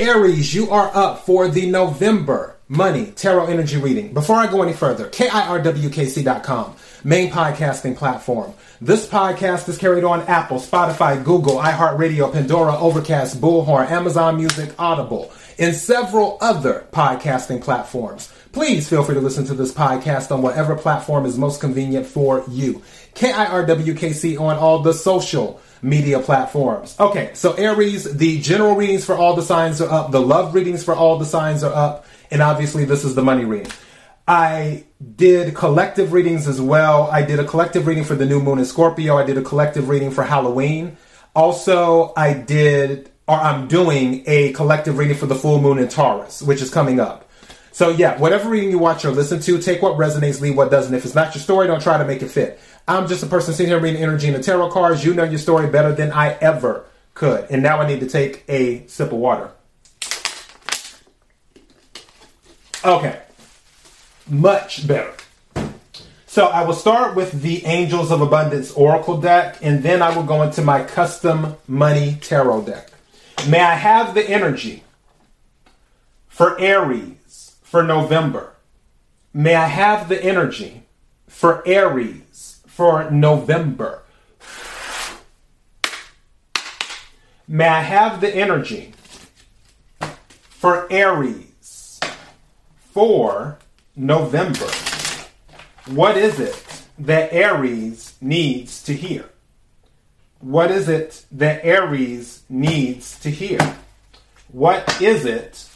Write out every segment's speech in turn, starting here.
Aries, you are up for the November Money Tarot Energy Reading. Before I go any further, KIRWKC.com, main podcasting platform. This podcast is carried on Apple, Spotify, Google, iHeartRadio, Pandora, Overcast, Bullhorn, Amazon Music, Audible, and several other podcasting platforms. Please feel free to listen to this podcast on whatever platform is most convenient for you. KIRWKC on all the social media platforms. Okay, so Aries, the general readings for all the signs are up, the love readings for all the signs are up, and obviously this is the money reading. I did collective readings as well. I did a collective reading for the new moon in Scorpio. I did a collective reading for Halloween. Also, I did, or I'm doing a collective reading for the full moon in Taurus, which is coming up. So yeah, whatever reading you watch or listen to, take what resonates, leave what doesn't. If it's not your story, don't try to make it fit. I'm just a person sitting here reading energy and tarot cards. You know your story better than I ever could. And now I need to take a sip of water. Okay. Much better. So I will start with the Angels of Abundance Oracle deck, and then I will go into my custom money tarot deck. May I have the energy for Aries for November? May I have the energy for Aries for November. May I have the energy for Aries for November? What is it that Aries needs to hear? What is it that Aries needs to hear? What is it?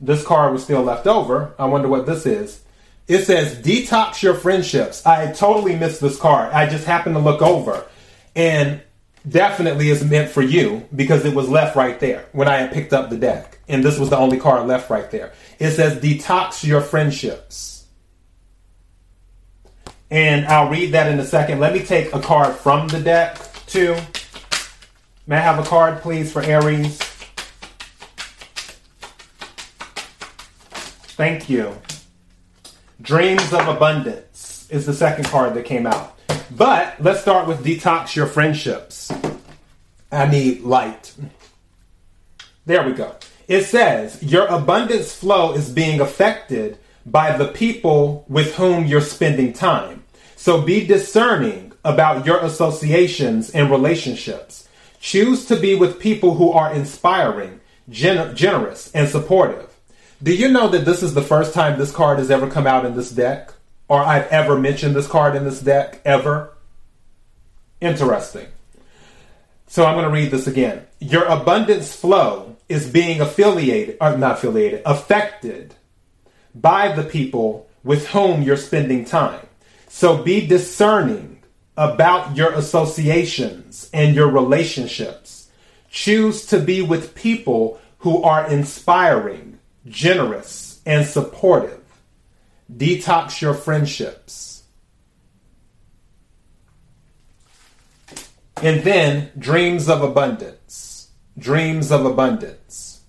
This card was still left over. I wonder what this is. It says detox your friendships. I totally missed this card. I just happened to look over and definitely is meant for you because it was left right there when I had picked up the deck. And this was the only card left right there. It says detox your friendships. And I'll read that in a second. Let me take a card from the deck too. May I have a card, please, for Aries? Thank you. Dreams of Abundance is the second card that came out. But let's start with Detox Your Friendships. I need light. There we go. It says, Your abundance flow is being affected by the people with whom you're spending time. So be discerning about your associations and relationships. Choose to be with people who are inspiring, gen- generous, and supportive. Do you know that this is the first time this card has ever come out in this deck? Or I've ever mentioned this card in this deck ever? Interesting. So I'm going to read this again. Your abundance flow is being affiliated, or not affiliated, affected by the people with whom you're spending time. So be discerning about your associations and your relationships. Choose to be with people who are inspiring, generous, and supportive. Detox your friendships. And then dreams of abundance. Dreams of abundance.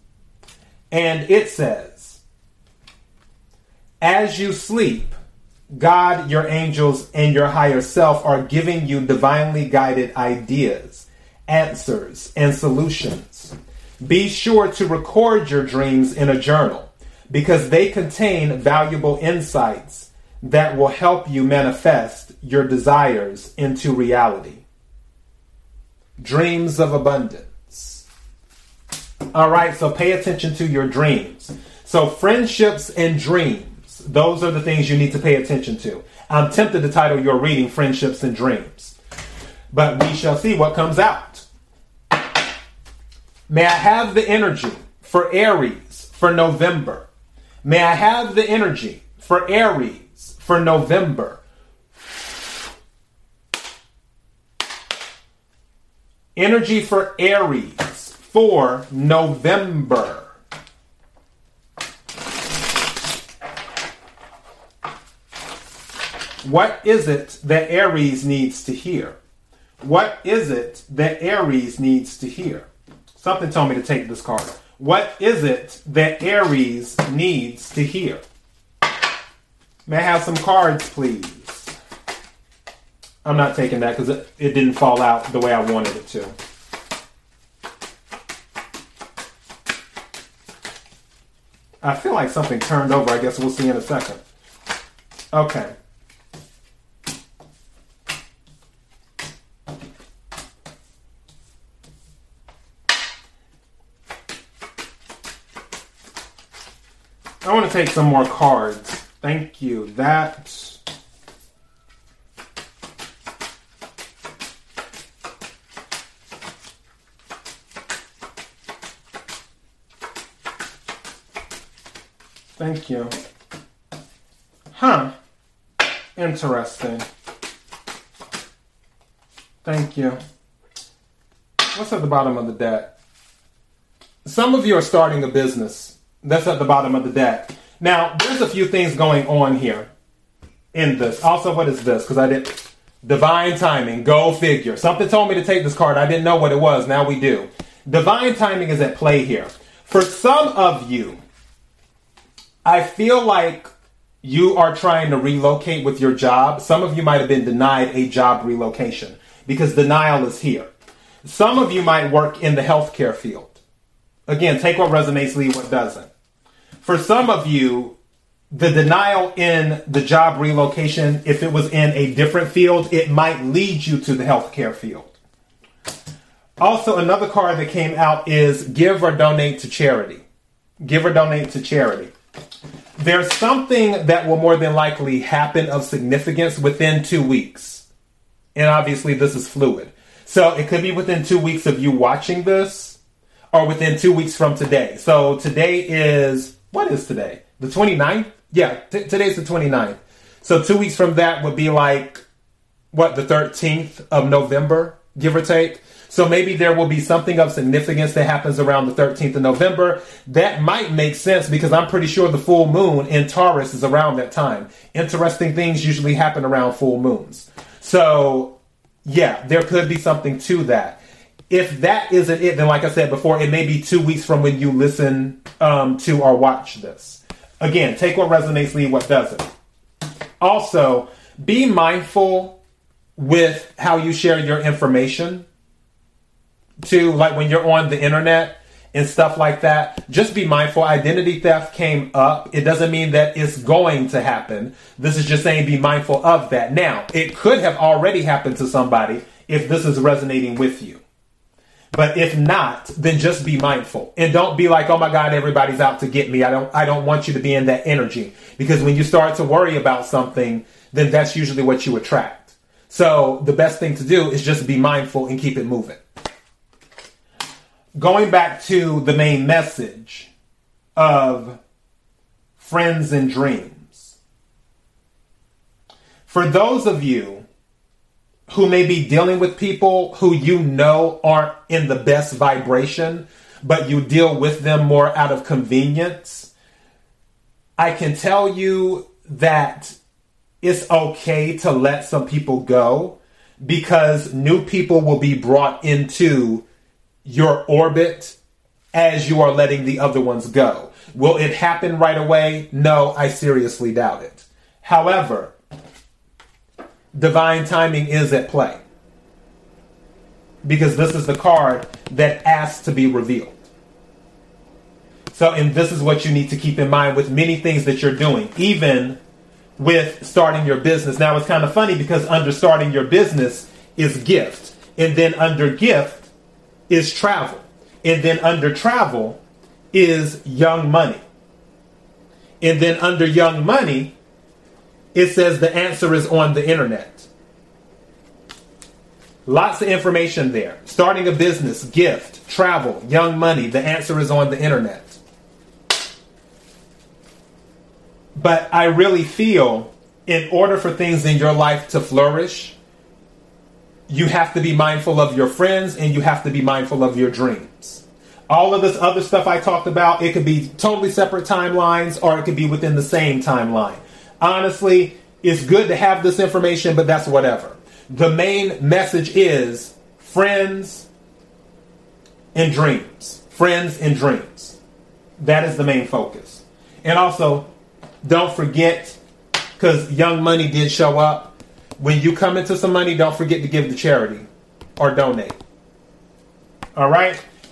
And it says, as you sleep, God, your angels, and your higher self are giving you divinely guided ideas, answers, and solutions. Be sure to record your dreams in a journal because they contain valuable insights that will help you manifest your desires into reality. Dreams of abundance. All right, so pay attention to your dreams. So, friendships and dreams, those are the things you need to pay attention to. I'm tempted to title your reading Friendships and Dreams, but we shall see what comes out. May I have the energy for Aries for November. May I have the energy for Aries for November. Energy for Aries for November. What is it that Aries needs to hear? What is it that Aries needs to hear? Something told me to take this card. What is it that Aries needs to hear? May I have some cards, please? I'm not taking that because it, it didn't fall out the way I wanted it to. I feel like something turned over. I guess we'll see in a second. Okay. I want to take some more cards. Thank you. That. Thank you. Huh. Interesting. Thank you. What's at the bottom of the deck? Some of you are starting a business that's at the bottom of the deck. Now, there's a few things going on here in this. Also, what is this? Because I did divine timing. Go figure. Something told me to take this card. I didn't know what it was. Now we do. Divine timing is at play here. For some of you, I feel like you are trying to relocate with your job. Some of you might have been denied a job relocation because denial is here. Some of you might work in the healthcare field. Again, take what resonates, leave what doesn't. For some of you, the denial in the job relocation, if it was in a different field, it might lead you to the healthcare field. Also, another card that came out is give or donate to charity. Give or donate to charity. There's something that will more than likely happen of significance within two weeks. And obviously, this is fluid. So it could be within two weeks of you watching this or within two weeks from today. So today is, what is today? The 29th? Yeah, t- today's the 29th. So two weeks from that would be like, what, the 13th of November, give or take? So maybe there will be something of significance that happens around the 13th of November. That might make sense because I'm pretty sure the full moon in Taurus is around that time. Interesting things usually happen around full moons. So, yeah, there could be something to that if that isn't it, then like I said before, it may be two weeks from when you listen um, to or watch this. Again, take what resonates, leave what doesn't. Also, be mindful with how you share your information. To like when you're on the internet and stuff like that, just be mindful. Identity theft came up. It doesn't mean that it's going to happen. This is just saying be mindful of that. Now, it could have already happened to somebody if this is resonating with you. But if not, then just be mindful and don't be like, "Oh my God, everybody's out to get me." I don't. I don't want you to be in that energy because when you start to worry about something, then that's usually what you attract. So the best thing to do is just be mindful and keep it moving. Going back to the main message of friends and dreams. For those of you who may be dealing with people who you know aren't in the best vibration, but you deal with them more out of convenience, I can tell you that it's okay to let some people go because new people will be brought into your orbit as you are letting the other ones go. Will it happen right away? No, I seriously doubt it. However, divine timing is at play. Because this is the card that asks to be revealed. So, and this is what you need to keep in mind with many things that you're doing, even with starting your business. Now, it's kind of funny because under starting your business is gift, and then under gift is travel, and then under travel is young money. And then under young money it says the answer is on the internet. Lots of information there. Starting a business, gift, travel, young money. The answer is on the internet. But I really feel in order for things in your life to flourish, you have to be mindful of your friends and you have to be mindful of your dreams. All of this other stuff I talked about, it could be totally separate timelines or it could be within the same timeline honestly, it's good to have this information, but that's whatever. The main message is friends and dreams. Friends and dreams. That is the main focus. And also, don't forget, because Young Money did show up, when you come into some money, don't forget to give to charity or donate. All right?